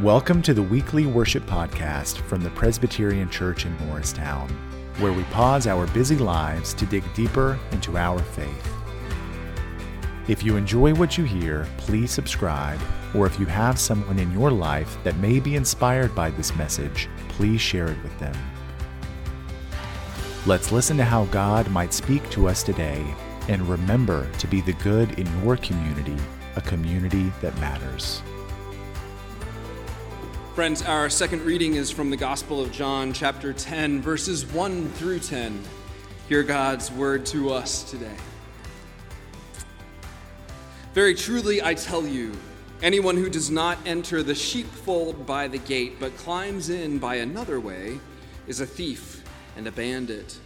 Welcome to the weekly worship podcast from the Presbyterian Church in Morristown, where we pause our busy lives to dig deeper into our faith. If you enjoy what you hear, please subscribe, or if you have someone in your life that may be inspired by this message, please share it with them. Let's listen to how God might speak to us today and remember to be the good in your community, a community that matters. Friends, our second reading is from the Gospel of John, chapter 10, verses 1 through 10. Hear God's word to us today. Very truly, I tell you, anyone who does not enter the sheepfold by the gate, but climbs in by another way, is a thief and a bandit.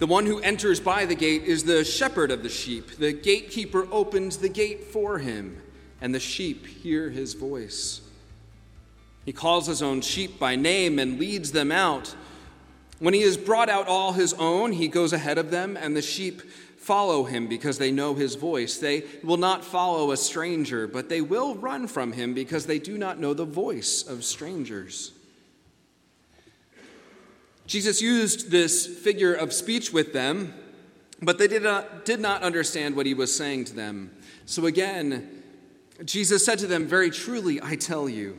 The one who enters by the gate is the shepherd of the sheep. The gatekeeper opens the gate for him, and the sheep hear his voice. He calls his own sheep by name and leads them out. When he has brought out all his own, he goes ahead of them, and the sheep follow him because they know his voice. They will not follow a stranger, but they will run from him because they do not know the voice of strangers. Jesus used this figure of speech with them, but they did not, did not understand what he was saying to them. So again, Jesus said to them, Very truly, I tell you,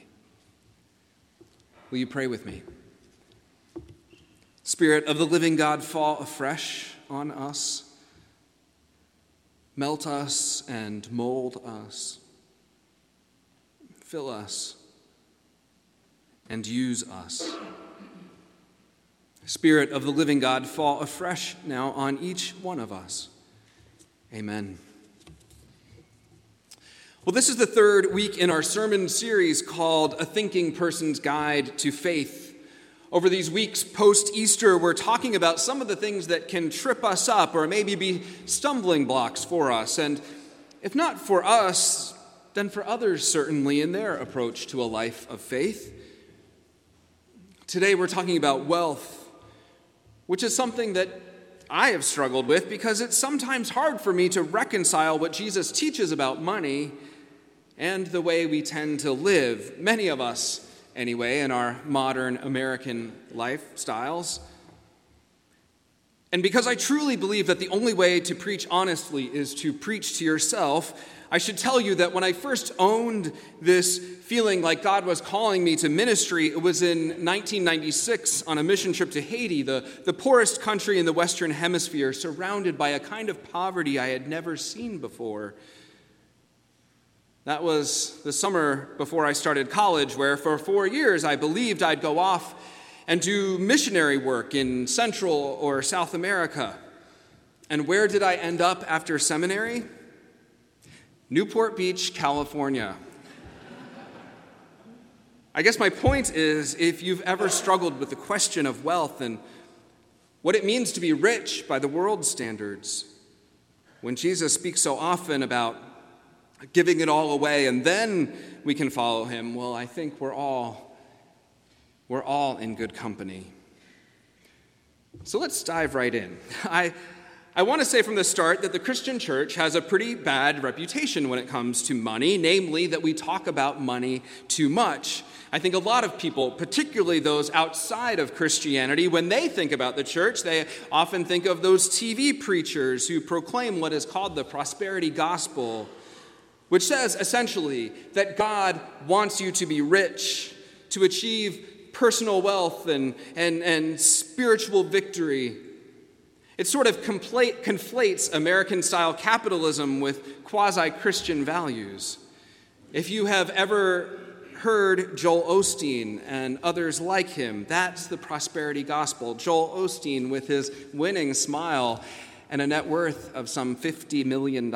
Will you pray with me? Spirit of the living God, fall afresh on us. Melt us and mold us. Fill us and use us. Spirit of the living God, fall afresh now on each one of us. Amen. Well, this is the third week in our sermon series called A Thinking Person's Guide to Faith. Over these weeks post Easter, we're talking about some of the things that can trip us up or maybe be stumbling blocks for us. And if not for us, then for others, certainly, in their approach to a life of faith. Today, we're talking about wealth, which is something that I have struggled with because it's sometimes hard for me to reconcile what Jesus teaches about money and the way we tend to live, many of us anyway, in our modern American lifestyles. And because I truly believe that the only way to preach honestly is to preach to yourself, I should tell you that when I first owned this feeling like God was calling me to ministry, it was in 1996 on a mission trip to Haiti, the, the poorest country in the Western Hemisphere, surrounded by a kind of poverty I had never seen before. That was the summer before I started college, where for four years I believed I'd go off and do missionary work in Central or South America. And where did I end up after seminary? Newport Beach, California. I guess my point is if you've ever struggled with the question of wealth and what it means to be rich by the world's standards, when Jesus speaks so often about giving it all away, and then we can follow him. Well, I think we're all we're all in good company. So let's dive right in. I I want to say from the start that the Christian church has a pretty bad reputation when it comes to money, namely that we talk about money too much. I think a lot of people, particularly those outside of Christianity, when they think about the church, they often think of those TV preachers who proclaim what is called the prosperity gospel which says essentially that God wants you to be rich, to achieve personal wealth and, and, and spiritual victory. It sort of conflates American style capitalism with quasi Christian values. If you have ever heard Joel Osteen and others like him, that's the prosperity gospel. Joel Osteen, with his winning smile and a net worth of some $50 million.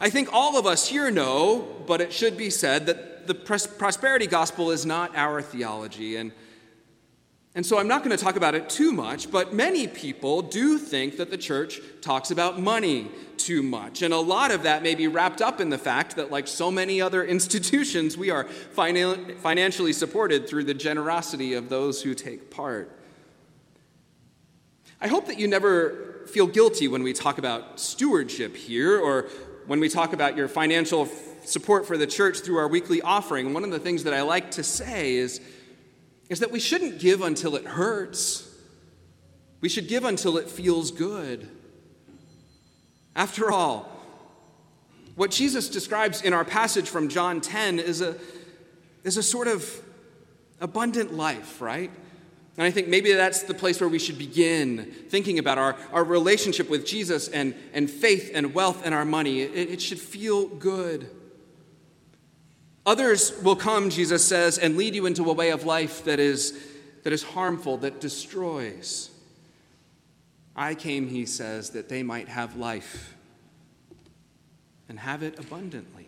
I think all of us here know, but it should be said, that the prosperity gospel is not our theology. And, and so I'm not going to talk about it too much, but many people do think that the church talks about money too much. And a lot of that may be wrapped up in the fact that, like so many other institutions, we are finan- financially supported through the generosity of those who take part. I hope that you never feel guilty when we talk about stewardship here or when we talk about your financial support for the church through our weekly offering. One of the things that I like to say is, is that we shouldn't give until it hurts. We should give until it feels good. After all, what Jesus describes in our passage from John 10 is a, is a sort of abundant life, right? And I think maybe that's the place where we should begin thinking about our, our relationship with Jesus and, and faith and wealth and our money. It, it should feel good. Others will come, Jesus says, and lead you into a way of life that is, that is harmful, that destroys. I came, he says, that they might have life and have it abundantly.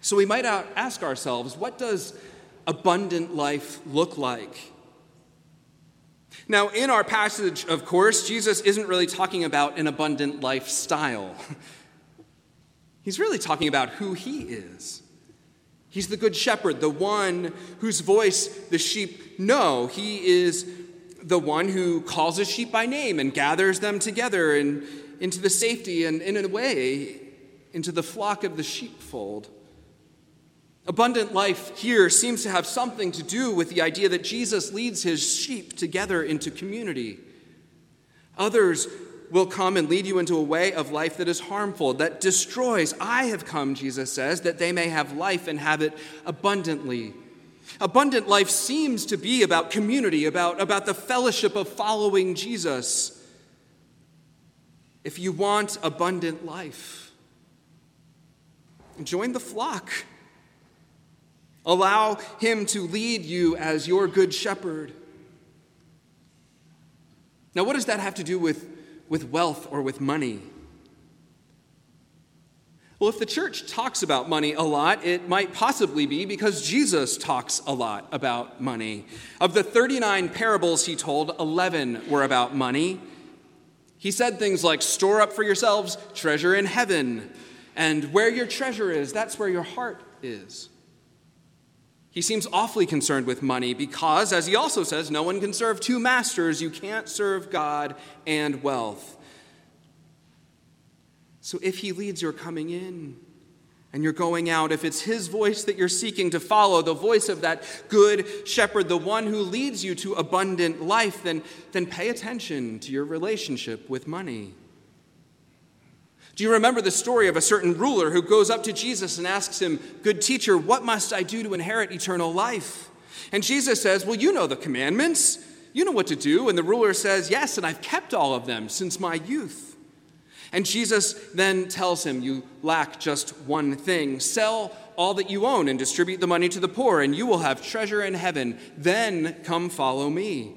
So we might ask ourselves what does abundant life look like? Now, in our passage, of course, Jesus isn't really talking about an abundant lifestyle. He's really talking about who he is. He's the good shepherd, the one whose voice the sheep know. He is the one who calls his sheep by name and gathers them together and into the safety and, in a way, into the flock of the sheepfold. Abundant life here seems to have something to do with the idea that Jesus leads his sheep together into community. Others will come and lead you into a way of life that is harmful, that destroys. I have come, Jesus says, that they may have life and have it abundantly. Abundant life seems to be about community, about, about the fellowship of following Jesus. If you want abundant life, join the flock. Allow him to lead you as your good shepherd. Now, what does that have to do with, with wealth or with money? Well, if the church talks about money a lot, it might possibly be because Jesus talks a lot about money. Of the 39 parables he told, 11 were about money. He said things like, Store up for yourselves treasure in heaven, and where your treasure is, that's where your heart is. He seems awfully concerned with money because, as he also says, no one can serve two masters. You can't serve God and wealth. So if he leads your coming in and you're going out, if it's his voice that you're seeking to follow, the voice of that good shepherd, the one who leads you to abundant life, then, then pay attention to your relationship with money. Do you remember the story of a certain ruler who goes up to Jesus and asks him, Good teacher, what must I do to inherit eternal life? And Jesus says, Well, you know the commandments. You know what to do. And the ruler says, Yes, and I've kept all of them since my youth. And Jesus then tells him, You lack just one thing. Sell all that you own and distribute the money to the poor, and you will have treasure in heaven. Then come follow me.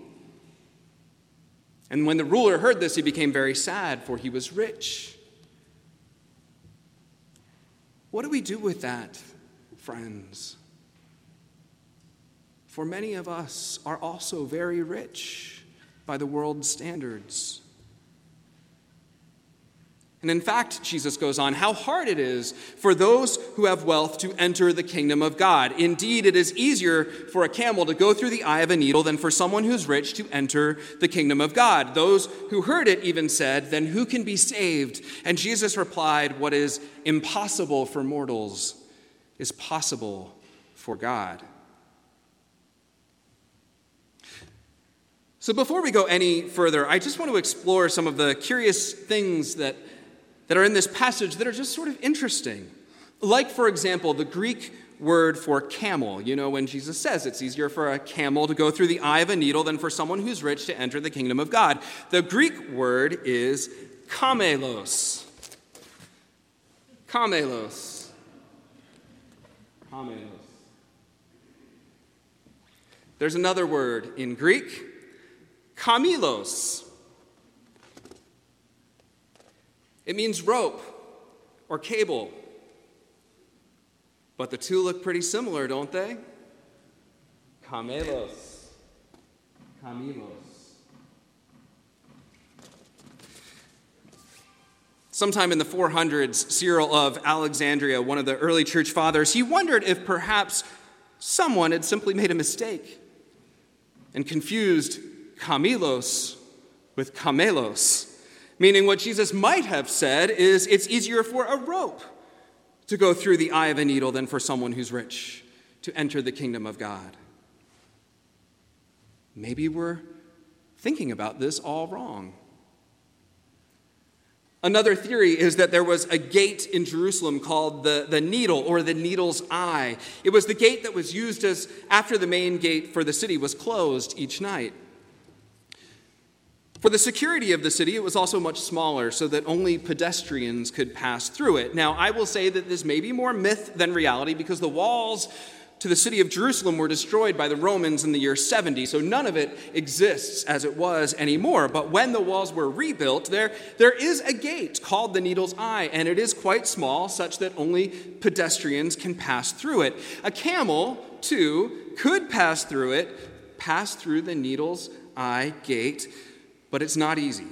And when the ruler heard this, he became very sad, for he was rich. What do we do with that, friends? For many of us are also very rich by the world's standards. And in fact, Jesus goes on, how hard it is for those who have wealth to enter the kingdom of God. Indeed, it is easier for a camel to go through the eye of a needle than for someone who's rich to enter the kingdom of God. Those who heard it even said, Then who can be saved? And Jesus replied, What is impossible for mortals is possible for God. So, before we go any further, I just want to explore some of the curious things that that are in this passage that are just sort of interesting. Like, for example, the Greek word for camel. You know, when Jesus says it's easier for a camel to go through the eye of a needle than for someone who's rich to enter the kingdom of God. The Greek word is kamelos. Kamelos. Kamelos. There's another word in Greek, kamilos. It means rope or cable. But the two look pretty similar, don't they? Camelos. Camelos. Sometime in the 400s, Cyril of Alexandria, one of the early church fathers, he wondered if perhaps someone had simply made a mistake and confused Camelos with Camelos, meaning what Jesus might have said is it's easier for a rope to go through the eye of a needle than for someone who's rich to enter the kingdom of God. Maybe we're thinking about this all wrong. Another theory is that there was a gate in Jerusalem called the, the Needle or the Needle's Eye. It was the gate that was used as after the main gate for the city was closed each night. For the security of the city, it was also much smaller so that only pedestrians could pass through it. Now, I will say that this may be more myth than reality because the walls to the city of Jerusalem were destroyed by the Romans in the year 70, so none of it exists as it was anymore. But when the walls were rebuilt, there, there is a gate called the Needle's Eye, and it is quite small, such that only pedestrians can pass through it. A camel, too, could pass through it, pass through the Needle's Eye gate, but it's not easy.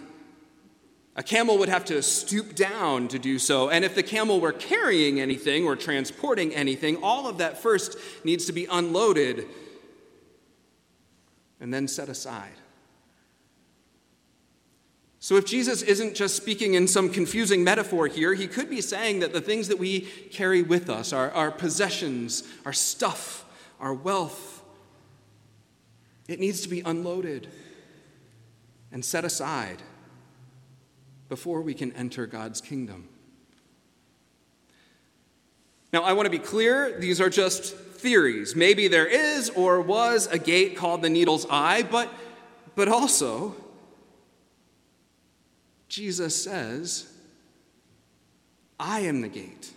A camel would have to stoop down to do so, and if the camel were carrying anything or transporting anything, all of that first needs to be unloaded and then set aside. So, if Jesus isn't just speaking in some confusing metaphor here, he could be saying that the things that we carry with us, our, our possessions, our stuff, our wealth, it needs to be unloaded and set aside before we can enter God's kingdom. Now, I want to be clear, these are just theories. Maybe there is or was a gate called the Needle's Eye, but, but also, Jesus says, I am the gate.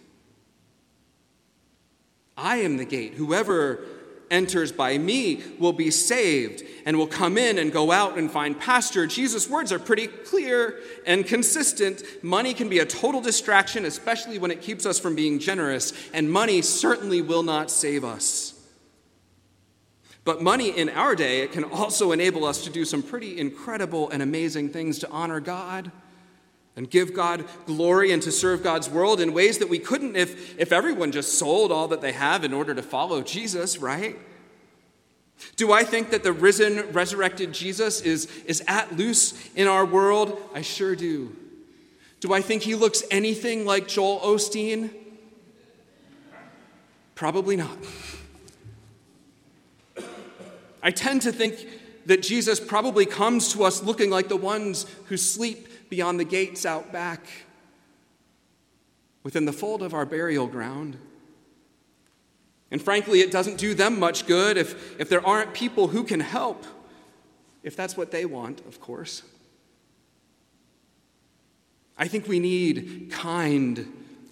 I am the gate. Whoever enters by me will be saved and will come in and go out and find pasture. Jesus' words are pretty clear and consistent. Money can be a total distraction, especially when it keeps us from being generous, and money certainly will not save us. But money in our day, it can also enable us to do some pretty incredible and amazing things to honor God and give God glory and to serve God's world in ways that we couldn't if, if everyone just sold all that they have in order to follow Jesus, right? Do I think that the risen, resurrected Jesus is, is at loose in our world? I sure do. Do I think he looks anything like Joel Osteen? Probably not. I tend to think that Jesus probably comes to us looking like the ones who sleep beyond the gates out back, within the fold of our burial ground. And frankly, it doesn't do them much good if, if there aren't people who can help, if that's what they want, of course. I think we need kind,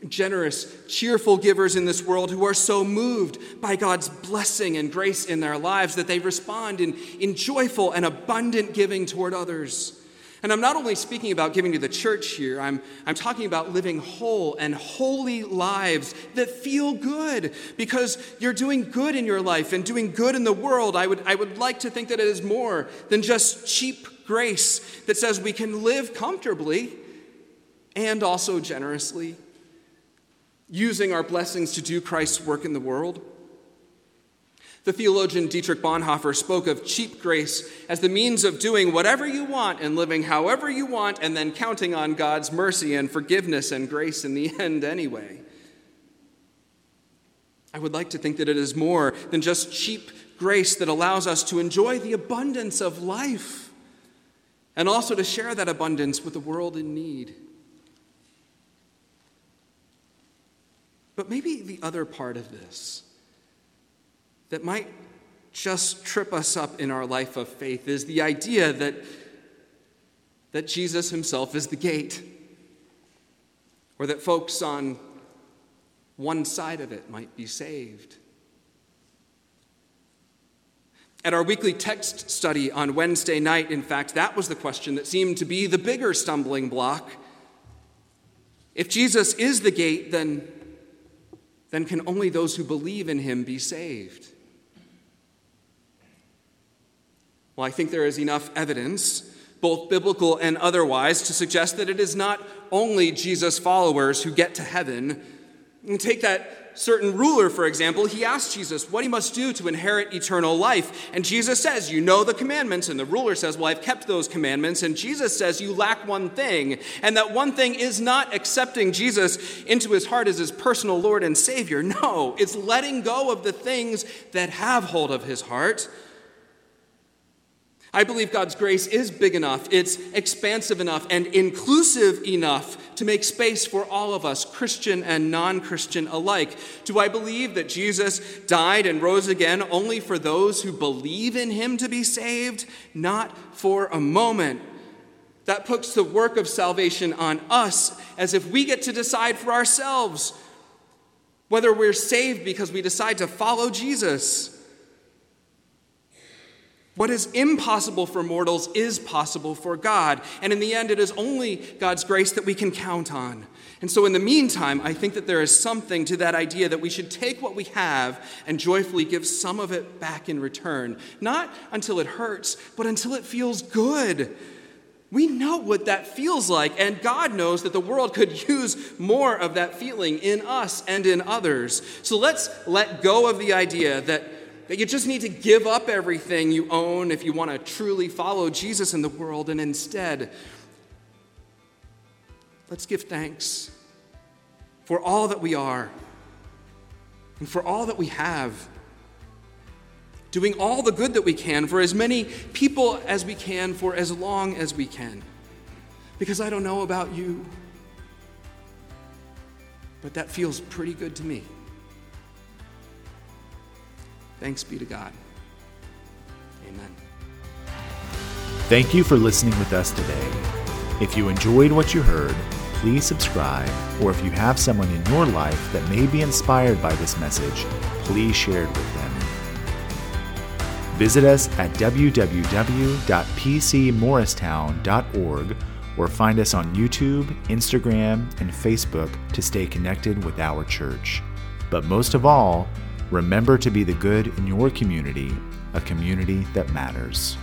generous, cheerful givers in this world who are so moved by God's blessing and grace in their lives that they respond in, in joyful and abundant giving toward others. And I'm not only speaking about giving to the church here, I'm, I'm talking about living whole and holy lives that feel good because you're doing good in your life and doing good in the world. I would, I would like to think that it is more than just cheap grace that says we can live comfortably and also generously, using our blessings to do Christ's work in the world. The theologian Dietrich Bonhoeffer spoke of cheap grace as the means of doing whatever you want and living however you want, and then counting on God's mercy and forgiveness and grace in the end anyway. I would like to think that it is more than just cheap grace that allows us to enjoy the abundance of life and also to share that abundance with the world in need. But maybe the other part of this that might just trip us up in our life of faith is the idea that, that Jesus himself is the gate, or that folks on one side of it might be saved. At our weekly text study on Wednesday night, in fact, that was the question that seemed to be the bigger stumbling block. If Jesus is the gate, then then can only those who believe in him be saved. Well, I think there is enough evidence, both biblical and otherwise, to suggest that it is not only Jesus' followers who get to heaven. And take that certain ruler, for example, he asked Jesus what he must do to inherit eternal life. And Jesus says, You know the commandments. And the ruler says, Well, I've kept those commandments. And Jesus says, You lack one thing. And that one thing is not accepting Jesus into his heart as his personal Lord and Savior. No, it's letting go of the things that have hold of his heart I believe God's grace is big enough, it's expansive enough, and inclusive enough to make space for all of us, Christian and non Christian alike. Do I believe that Jesus died and rose again only for those who believe in him to be saved? Not for a moment. That puts the work of salvation on us as if we get to decide for ourselves whether we're saved because we decide to follow Jesus what is impossible for mortals is possible for God. And in the end, it is only God's grace that we can count on. And so, in the meantime, I think that there is something to that idea that we should take what we have and joyfully give some of it back in return. Not until it hurts, but until it feels good. We know what that feels like, and God knows that the world could use more of that feeling in us and in others. So let's let go of the idea that that you just need to give up everything you own if you want to truly follow Jesus in the world, and instead, let's give thanks for all that we are and for all that we have. Doing all the good that we can for as many people as we can for as long as we can. Because I don't know about you, but that feels pretty good to me. Thanks be to God. Amen. Thank you for listening with us today. If you enjoyed what you heard, please subscribe, or if you have someone in your life that may be inspired by this message, please share it with them. Visit us at www.pcmorristown.org or find us on YouTube, Instagram, and Facebook to stay connected with our church. But most of all, Remember to be the good in your community, a community that matters.